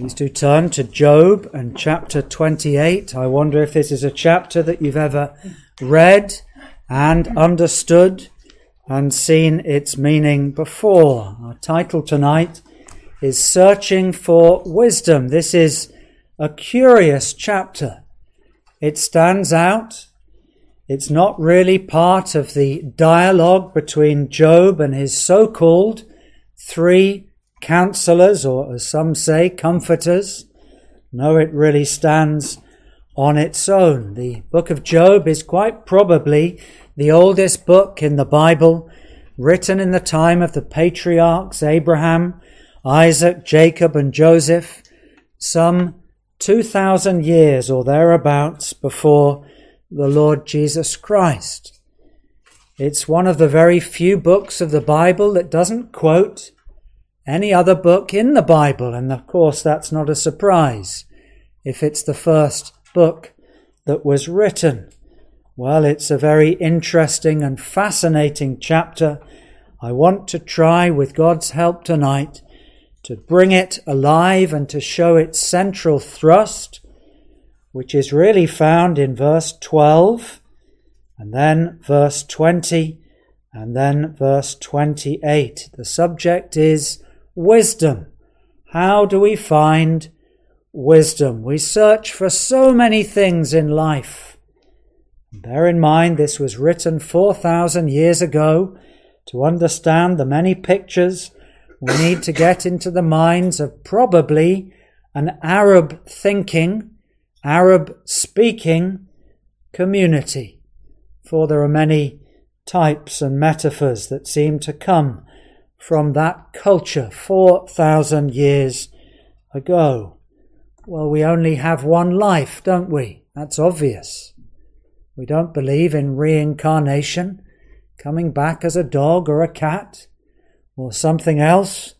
Please do turn to Job and chapter 28. I wonder if this is a chapter that you've ever read and understood and seen its meaning before. Our title tonight is Searching for Wisdom. This is a curious chapter. It stands out. It's not really part of the dialogue between Job and his so-called three counselors, or as some say, comforters. No, it really stands on its own. The book of Job is quite probably the oldest book in the Bible, written in the time of the patriarchs Abraham, Isaac, Jacob, and Joseph, some 2,000 years or thereabouts before the Lord Jesus Christ. It's one of the very few books of the Bible that doesn't quote any other book in the Bible. And of course, that's not a surprise if it's the first book that was written. Well, it's a very interesting and fascinating chapter. I want to try, with God's help tonight, to bring it alive and to show its central thrust, which is really found in verse 12, and then verse 20, and then verse 28. The subject is wisdom. How do we find wisdom? We search for so many things in life. Bear in mind, this was written 4,000 years ago. To understand the many pictures, we need to get into the minds of probably an Arab thinking, Arab speaking community. For there are many types and metaphors that seem to come from that culture 4,000 years ago. Well, we only have one life, don't we? That's obvious. We don't believe in reincarnation, coming back as a dog or a cat or something else.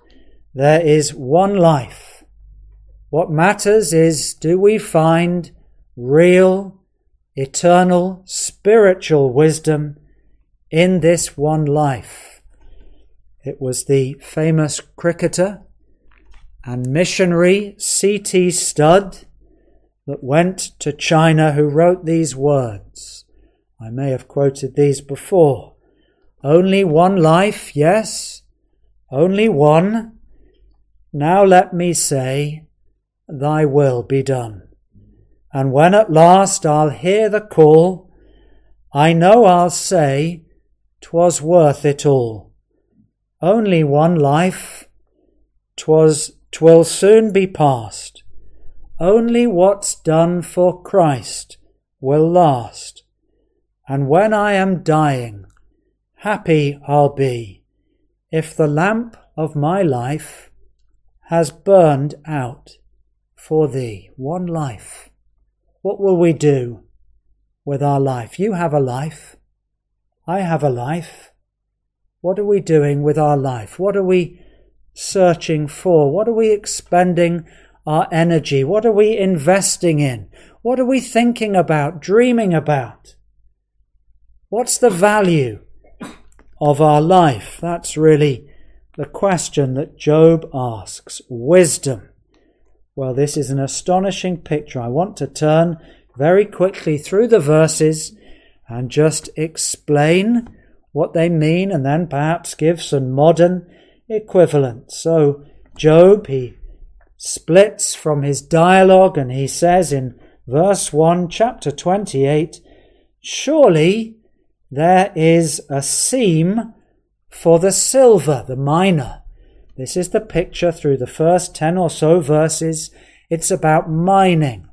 There is one life. What matters is do we find real, eternal, spiritual wisdom in this one life? It was the famous cricketer and missionary C.T. Studd that went to China who wrote these words. I may have quoted these before. Only one life, yes, only one. Now let me say, Thy will be done. And when at last I'll hear the call, I know I'll say, 'Twas worth it all. Only one life, 'twas, 'twill soon be past. Only what's done for Christ will last. And when I am dying, happy I'll be if the lamp of my life has burned out for thee. One life. What will we do with our life? You have a life. I have a life. What are we doing with our life? What are we searching for? What are we expending our energy? What are we investing in? What are we thinking about, dreaming about? What's the value of our life? That's really the question that Job asks. Wisdom. Well, this is an astonishing picture. I want to turn very quickly through the verses and just explain what they mean and then perhaps give some modern equivalent. So Job, he splits from his dialogue and he says in verse 1, chapter 28, Surely there is a seam for the silver, the miner. This is the picture through the first 10 or so verses. It's about mining.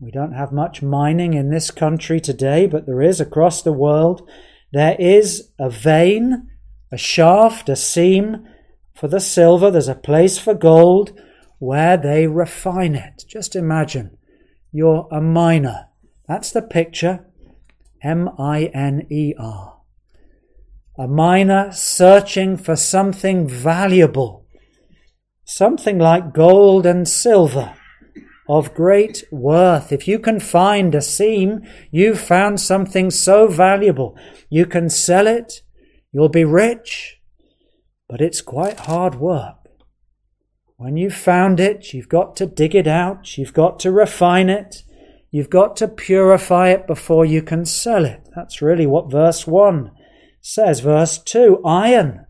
We don't have much mining in this country today, but there is across the world. There is a vein, a shaft, a seam for the silver. There's a place for gold where they refine it. Just imagine you're a miner. That's the picture. M I N E R. A miner searching for something valuable, something like gold and silver of great worth. If you can find a seam, you've found something so valuable. You can sell it, you'll be rich, but it's quite hard work. When you've found it, you've got to dig it out, you've got to refine it, you've got to purify it before you can sell it. That's really what verse 1 says. Verse 2 iron.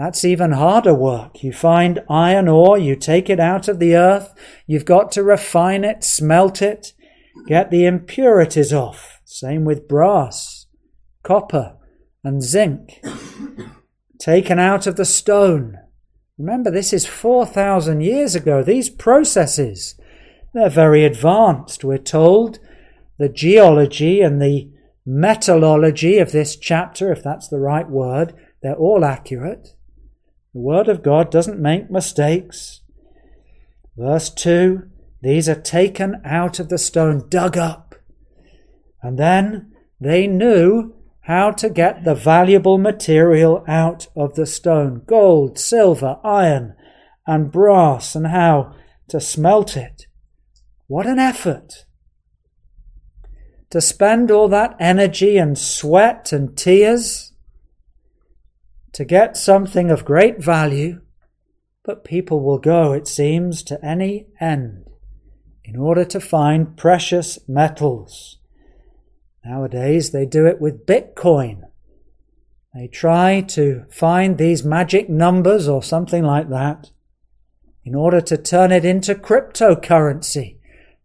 That's even harder work. You find iron ore, you take it out of the earth, you've got to refine it, smelt it, get the impurities off. Same with brass, copper, and zinc. Taken out of the stone. Remember, this is 4,000 years ago. These processes, they're very advanced. We're told the geology and the metallurgy of this chapter, if that's the right word, they're all accurate. The Word of God doesn't make mistakes. Verse 2 These are taken out of the stone, dug up. And then they knew how to get the valuable material out of the stone gold, silver, iron, and brass, and how to smelt it. What an effort! To spend all that energy and sweat and tears to get something of great value, but people will go, it seems, to any end in order to find precious metals. Nowadays, they do it with Bitcoin. They try to find these magic numbers or something like that in order to turn it into cryptocurrency.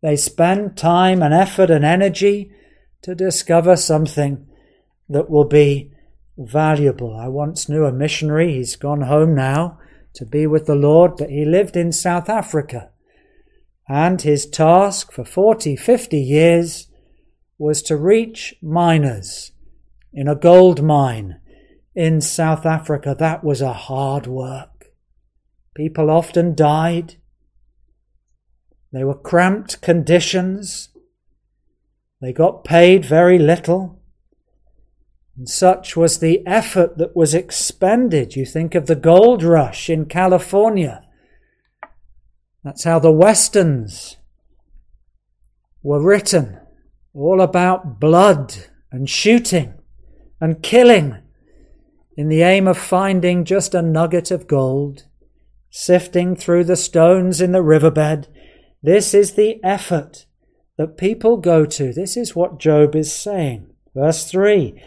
They spend time and effort and energy to discover something that will be valuable. I once knew a missionary, he's gone home now to be with the Lord, but he lived in South Africa. And his task for 40, 50 years was to reach miners in a gold mine in South Africa. That was a hard work. People often died. They were cramped conditions. They got paid very little. And such was the effort that was expended. You think of the gold rush in California. That's how the Westerns were written all about blood and shooting and killing in the aim of finding just a nugget of gold, sifting through the stones in the riverbed. This is the effort that people go to. This is what Job is saying. Verse 3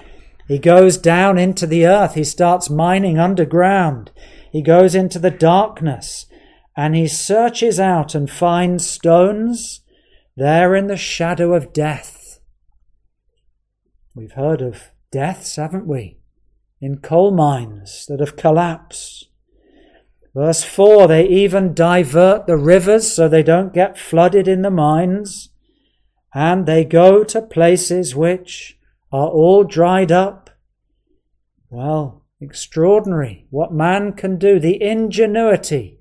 He goes down into the earth, he starts mining underground, he goes into the darkness, and he searches out and finds stones there in the shadow of death We've heard of deaths, haven't we? In coal mines that have collapsed. Verse 4 they even divert the rivers so they don't get flooded in the mines, and they go to places which are all dried up. Well, extraordinary what man can do, the ingenuity,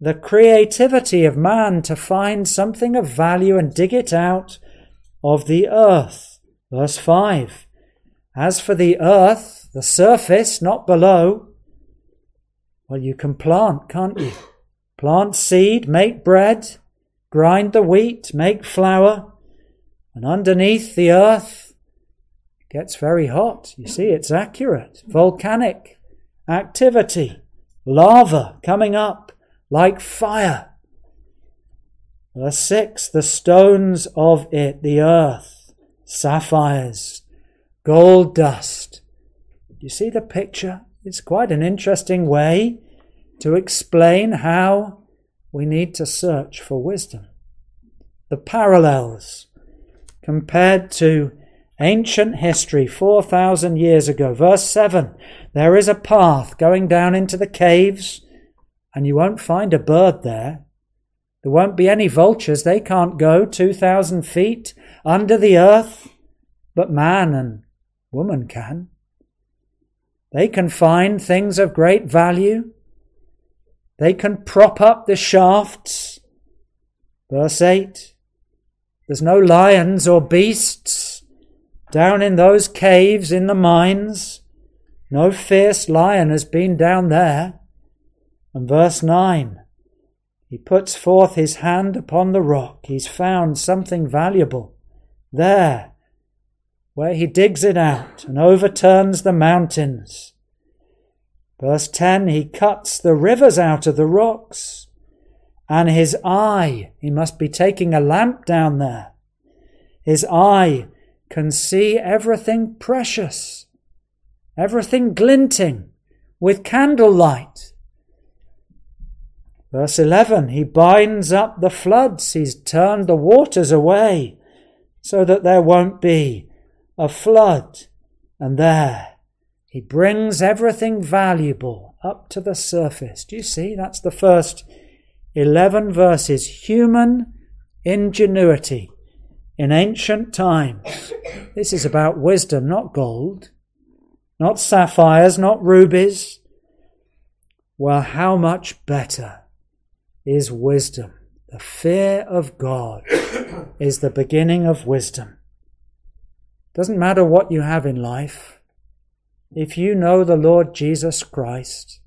the creativity of man to find something of value and dig it out of the earth. Verse 5 As for the earth, the surface, not below, well, you can plant, can't you? Plant seed, make bread, grind the wheat, make flour, and underneath the earth gets very hot. You see, it's accurate. Volcanic activity, lava coming up like fire. Verse 6 The stones of it, the earth, sapphires, gold dust. You see the picture? It's quite an interesting way to explain how we need to search for wisdom. The parallels compared to ancient history 4,000 years ago. Verse 7 There is a path going down into the caves, and you won't find a bird there. There won't be any vultures. They can't go 2,000 feet under the earth, but man and woman can. They can find things of great value. They can prop up the shafts. Verse 8 There's no lions or beasts down in those caves in the mines. No fierce lion has been down there. And verse 9 He puts forth his hand upon the rock. He's found something valuable there, where he digs it out and overturns the mountains. Verse 10 He cuts the rivers out of the rocks, and his eye, he must be taking a lamp down there, his eye can see everything precious, everything glinting with candlelight. Verse 11 He binds up the floods, He's turned the waters away so that there won't be a flood. And there, He brings everything valuable up to the surface. Do you see? That's the first 11 verses. Human ingenuity in ancient times. This is about wisdom, not gold, not sapphires, not rubies. Well, how much better is wisdom? The fear of God is the beginning of wisdom. Doesn't matter what you have in life. If you know the Lord Jesus Christ,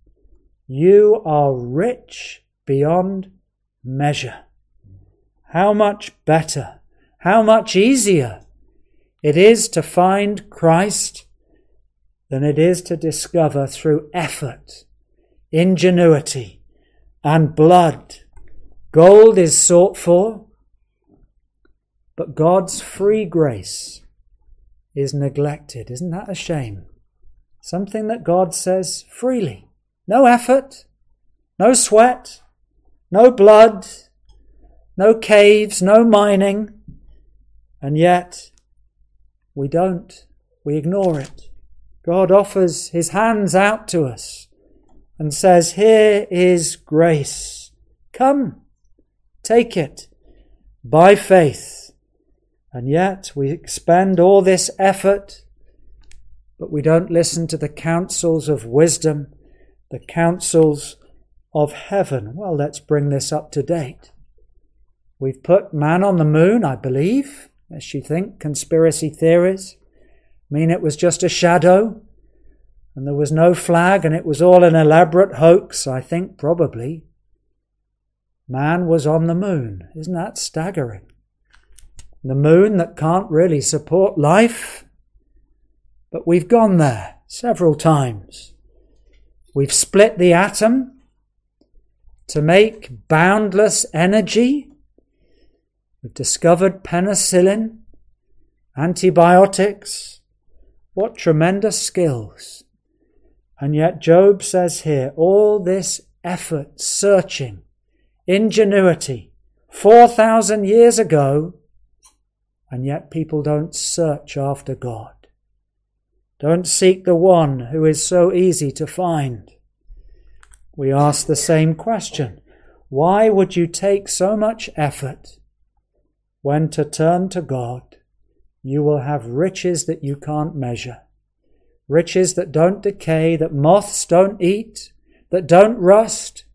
you are rich beyond measure. How much better, how much easier it is to find Christ than it is to discover through effort, ingenuity, and blood. Gold is sought for, but God's free grace is neglected. Isn't that a shame? Something that God says freely. No effort, no sweat, no blood, no caves, no mining, and yet we don't. We ignore it. God offers his hands out to us and says, Here is grace. Come, take it by faith. And yet we expend all this effort, but we don't listen to the counsels of wisdom, the counsels of heaven. Well, let's bring this up to date. We've put man on the moon, I believe, as you think, conspiracy theories mean it was just a shadow and there was no flag and it was all an elaborate hoax? I think probably. Man was on the moon. Isn't that staggering? The moon that can't really support life. But we've gone there several times. We've split the atom to make boundless energy. We've discovered penicillin, antibiotics. What tremendous skills. And yet, Job says here, all this effort, searching, ingenuity, 4,000 years ago, and yet people don't search after God. Don't seek the one who is so easy to find. We ask the same question. Why would you take so much effort when to turn to God you will have riches that you can't measure? Riches that don't decay, that moths don't eat, that don't rust.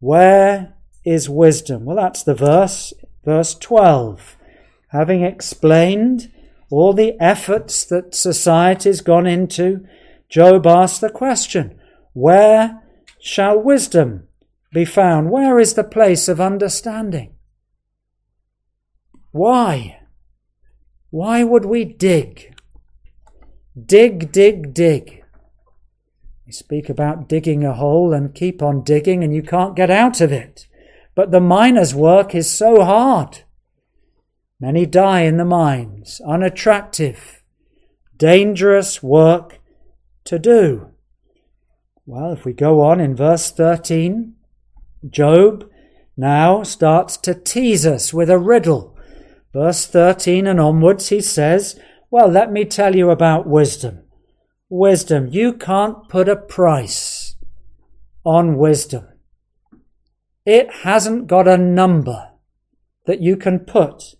Where is wisdom? Well, that's the verse, verse 12. Having explained all the efforts that society's gone into, Job asks the question, where shall wisdom be found? Where is the place of understanding? Why? Why would we dig? Dig, dig, dig. We speak about digging a hole and keep on digging and you can't get out of it. But the miner's work is so hard. Many die in the mines, unattractive, dangerous work to do. Well, if we go on in verse 13, Job now starts to tease us with a riddle. Verse 13 and onwards, he says, well, let me tell you about wisdom. Wisdom. You can't put a price on wisdom. It hasn't got a number that you can put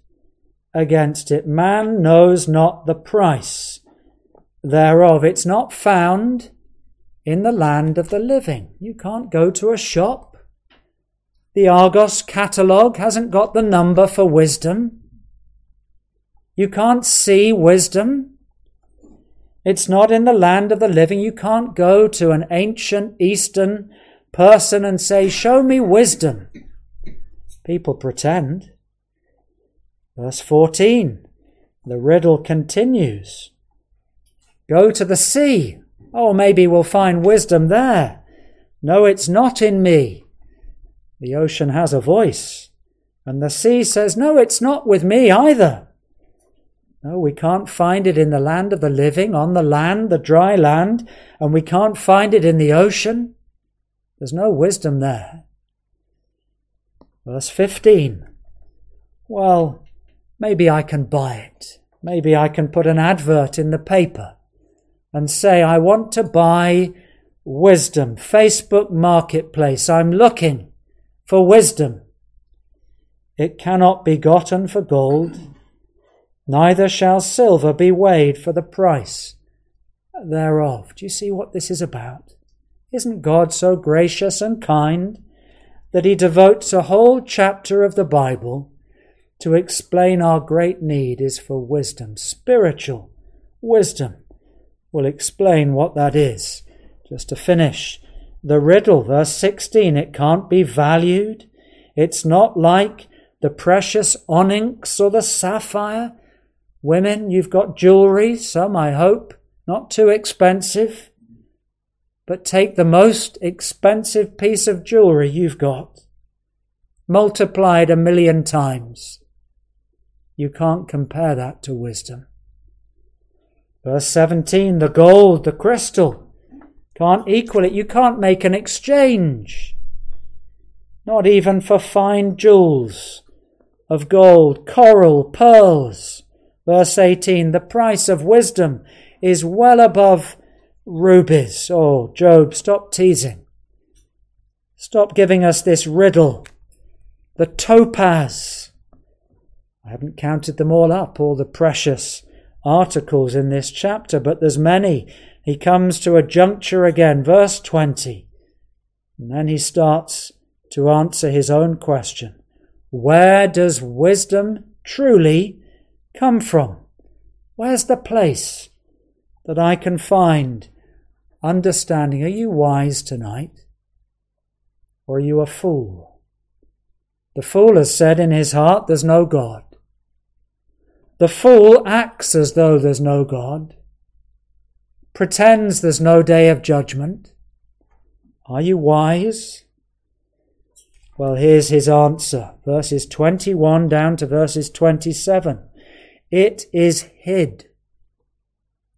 against it. Man knows not the price thereof. It's not found in the land of the living. You can't go to a shop. The Argos catalogue hasn't got the number for wisdom. You can't see wisdom. It's not in the land of the living. You can't go to an ancient Eastern person and say, Show me wisdom. People pretend. Verse 14, the riddle continues. Go to the sea. Oh, maybe we'll find wisdom there. No, it's not in me. The ocean has a voice, and the sea says, No, it's not with me either. No, we can't find it in the land of the living, on the land, the dry land, and we can't find it in the ocean. There's no wisdom there. Verse 15. Well, maybe I can buy it. Maybe I can put an advert in the paper and say, I want to buy wisdom. Facebook Marketplace. I'm looking for wisdom. It cannot be gotten for gold, neither shall silver be weighed for the price thereof. Do you see what this is about? Isn't God so gracious and kind that he devotes a whole chapter of the Bible to explain our great need is for wisdom, spiritual wisdom. We'll explain what that is. Just to finish, the riddle, verse 16, it can't be valued. It's not like the precious onyx or the sapphire. Women, you've got jewelry, some I hope, not too expensive. But take the most expensive piece of jewelry you've got, multiplied a million times. You can't compare that to wisdom. Verse 17, the gold, the crystal, can't equal it. You can't make an exchange. Not even for fine jewels of gold, coral, pearls. Verse 18, the price of wisdom is well above rubies. Oh, Job, stop teasing. Stop giving us this riddle. The topaz. I haven't counted them all up, all the precious articles in this chapter, but there's many. He comes to a juncture again, verse 20, and then he starts to answer his own question. Where does wisdom truly come from? Where's the place that I can find understanding. Are you wise tonight? Or are you a fool? The fool has said in his heart, There's no God. The fool acts as though there's no God, pretends there's no day of judgment. Are you wise? Well, here's his answer verses 21 down to verses 27. It is hid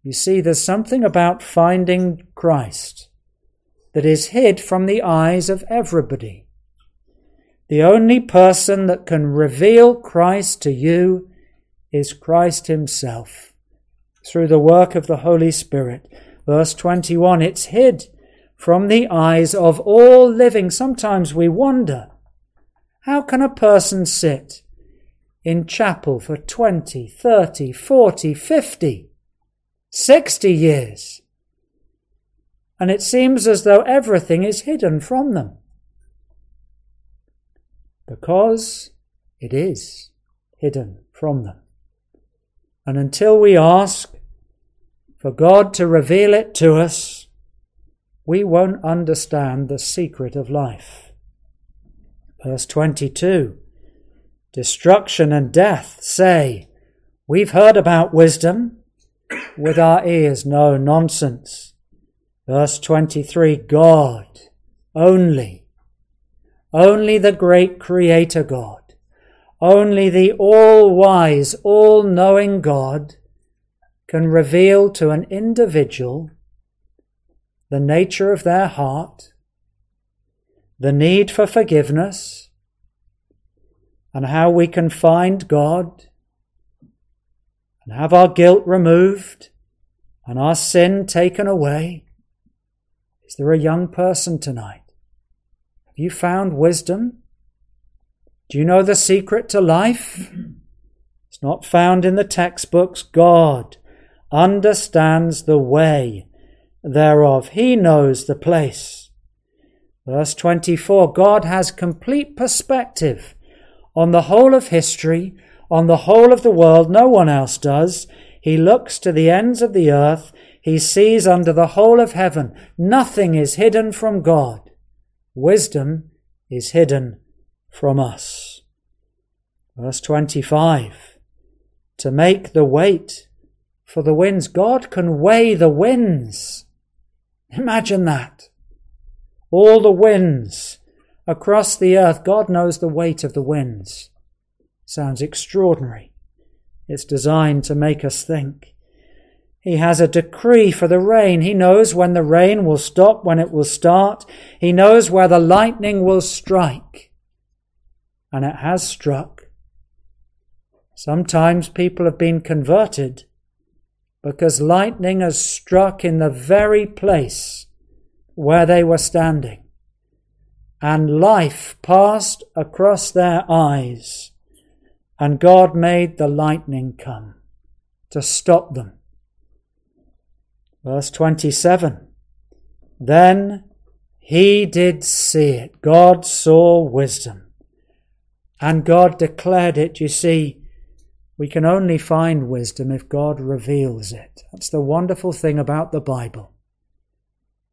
you see, there's something about finding Christ that is hid from the eyes of everybody. The only person that can reveal Christ to you is Christ Himself through the work of the Holy Spirit. Verse 21 it's hid from the eyes of all living. Sometimes we wonder how can a person sit in chapel for 20, 30, 40, 50 60 years. And it seems as though everything is hidden from them. Because it is hidden from them. And until we ask for God to reveal it to us, we won't understand the secret of life. Verse 22 Destruction and death say, We've heard about wisdom with our ears. No, nonsense. Verse 23 God, only, only the great Creator God, only the all wise, all knowing God can reveal to an individual the nature of their heart, the need for forgiveness, and how we can find God and have our guilt removed and our sin taken away? Is there a young person tonight? Have you found wisdom? Do you know the secret to life? It's not found in the textbooks. God understands the way thereof. He knows the place. Verse 24 God has complete perspective on the whole of history on the whole of the world, no one else does. He looks to the ends of the earth. He sees under the whole of heaven. Nothing is hidden from God. Wisdom is hidden from us. Verse 25. To make the weight for the winds. God can weigh the winds. Imagine that. All the winds across the earth, God knows the weight of the winds. Sounds extraordinary. It's designed to make us think. He has a decree for the rain. He knows when the rain will stop, when it will start. He knows where the lightning will strike. And it has struck. Sometimes people have been converted because lightning has struck in the very place where they were standing, and life passed across their eyes, and God made the lightning come to stop them. Verse 27 Then he did see it. God saw wisdom. And God declared it. You see, we can only find wisdom if God reveals it. That's the wonderful thing about the Bible.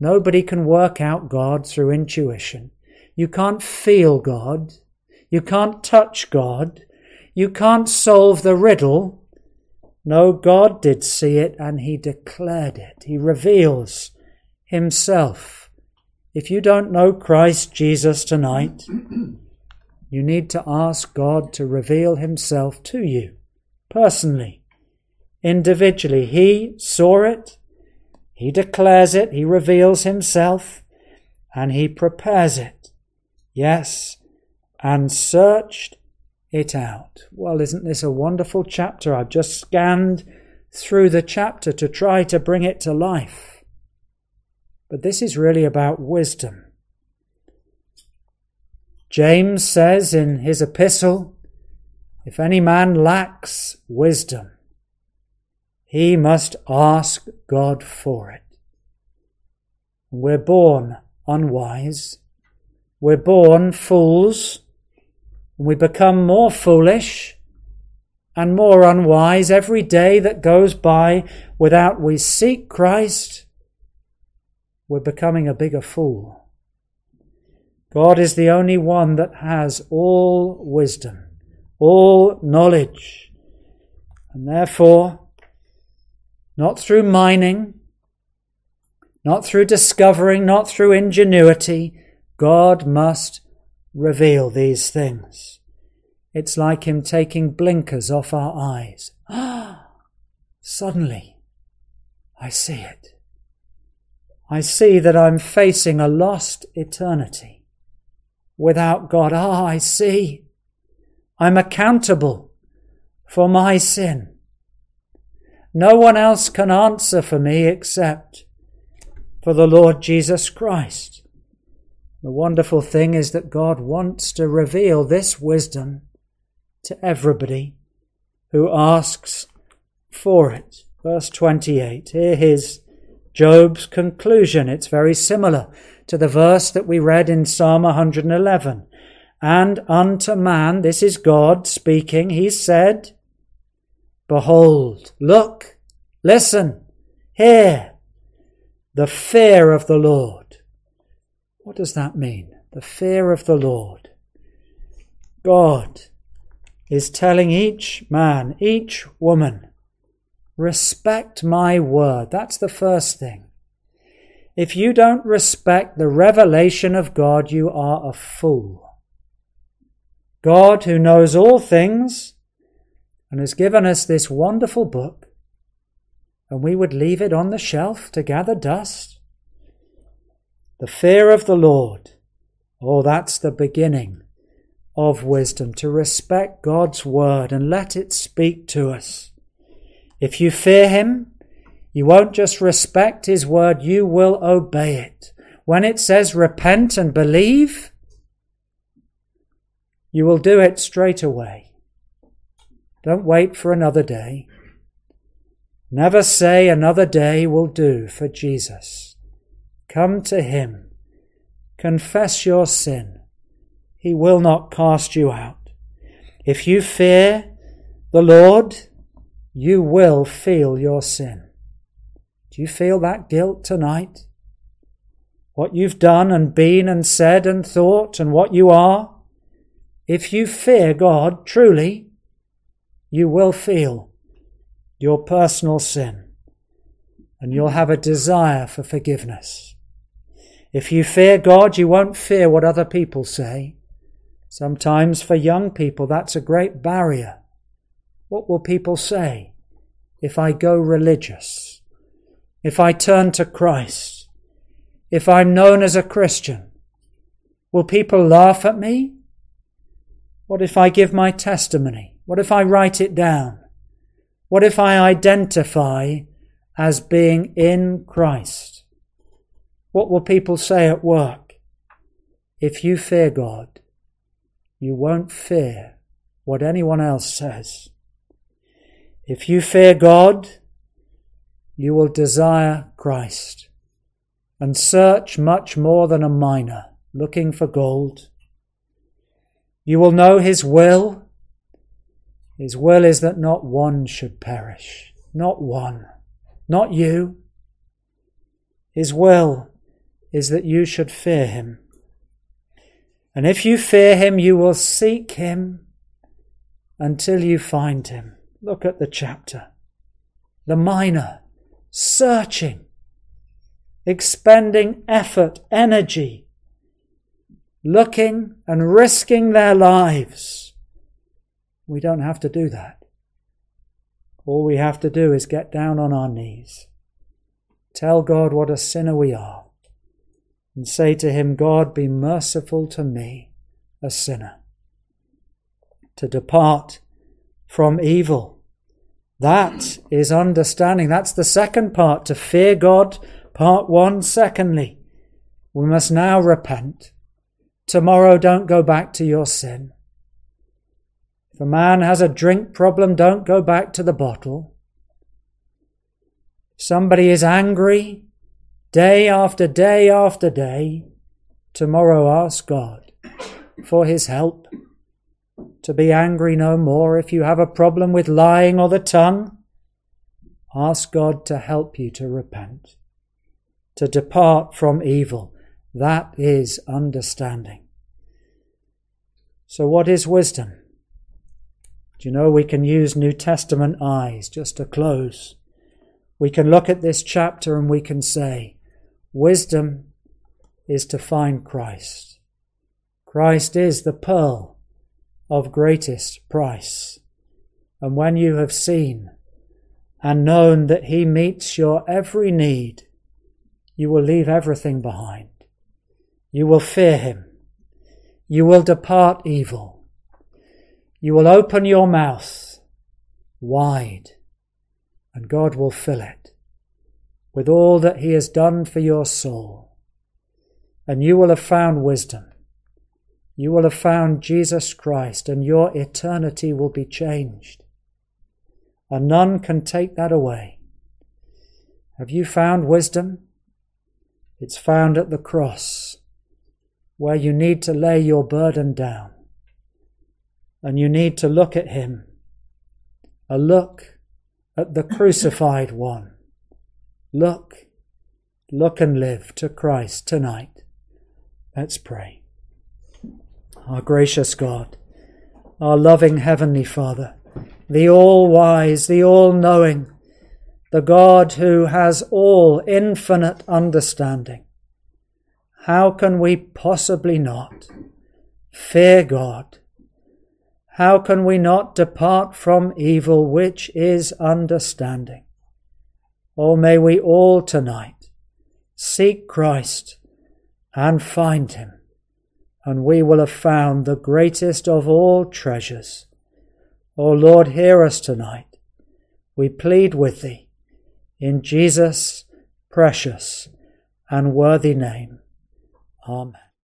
Nobody can work out God through intuition. You can't feel God. You can't touch God. You can't solve the riddle. No, God did see it and He declared it. He reveals Himself. If you don't know Christ Jesus tonight, you need to ask God to reveal Himself to you personally, individually. He saw it, he declares it, he reveals himself, and he prepares it. Yes, and searched it out. Well, isn't this a wonderful chapter? I've just scanned through the chapter to try to bring it to life. But this is really about wisdom. James says in his epistle, if any man lacks wisdom, he must ask God for it. We're born unwise. We're born fools. And we become more foolish and more unwise every day that goes by without we seek Christ. We're becoming a bigger fool. God is the only one that has all wisdom all knowledge. And therefore, not through mining, not through discovering, not through ingenuity, God must reveal these things. It's like Him taking blinkers off our eyes. Ah! Suddenly, I see it. I see that I'm facing a lost eternity. Without God, ah, I see I'm accountable for my sin. No one else can answer for me except for the Lord Jesus Christ. The wonderful thing is that God wants to reveal this wisdom to everybody who asks for it. Verse 28. Here is Job's conclusion. It's very similar to the verse that we read in Psalm 111. And unto man, this is God speaking, he said, Behold, look, listen, hear, the fear of the Lord. What does that mean? The fear of the Lord. God is telling each man, each woman, respect my word. That's the first thing. If you don't respect the revelation of God, you are a fool. God, who knows all things and has given us this wonderful book, and we would leave it on the shelf to gather dust? The fear of the Lord. Oh, that's the beginning of wisdom, to respect God's word and let it speak to us. If you fear Him, you won't just respect His word, you will obey it. When it says repent and believe, you will do it straight away. Don't wait for another day. Never say another day will do for Jesus. Come to Him. Confess your sin. He will not cast you out. If you fear the Lord, you will feel your sin. Do you feel that guilt tonight? What you've done and been and said and thought and what you are? If you fear God truly, you will feel your personal sin. and you'll have a desire for forgiveness. If you fear God, you won't fear what other people say. Sometimes for young people, that's a great barrier. What will people say if I go religious? If I turn to Christ? If I'm known as a Christian? Will people laugh at me? What if I give my testimony? What if I write it down? What if I identify as being in Christ? What will people say at work? If you fear God, you won't fear what anyone else says. If you fear God, you will desire Christ and search much more than a miner looking for gold. You will know His will. His will is that not one should perish, not one, not you. His will is that you should fear Him. And if you fear Him, you will seek Him until you find Him. Look at the chapter. The miner searching, expending effort, energy, looking and risking their lives. We don't have to do that. All we have to do is get down on our knees, tell God what a sinner we are, and say to Him, God, be merciful to me, a sinner. To depart from evil. That is understanding. That's the second part. To fear God, part one. Secondly, we must now repent. Tomorrow, don't go back to your sin. If a man has a drink problem, don't go back to the bottle. Somebody is angry day after day after day, tomorrow ask God for his help to be angry no more. If you have a problem with lying or the tongue, ask God to help you to repent, to depart from evil. That is understanding. So, what is wisdom? Do you know we can use New Testament eyes just to close? We can look at this chapter and we can say, wisdom is to find Christ. Christ is the pearl of greatest price. And when you have seen and known that He meets your every need, you will leave everything behind. You will fear him. You will depart evil. You will open your mouth wide, and God will fill it with all that he has done for your soul. And you will have found wisdom. You will have found Jesus Christ, and your eternity will be changed. And none can take that away. Have you found wisdom? It's found at the cross where you need to lay your burden down and you need to look at Him, a look at the crucified one. Look, look and live to Christ tonight. Let's pray. Our gracious God, our loving Heavenly Father, the all wise, the all knowing, the God who has all infinite understanding. How can we possibly not fear God? How can we not depart from evil, which is understanding? Oh, may we all tonight seek Christ and find him, and we will have found the greatest of all treasures. O oh, Lord, hear us tonight. We plead with thee in Jesus' precious and worthy name. Amen.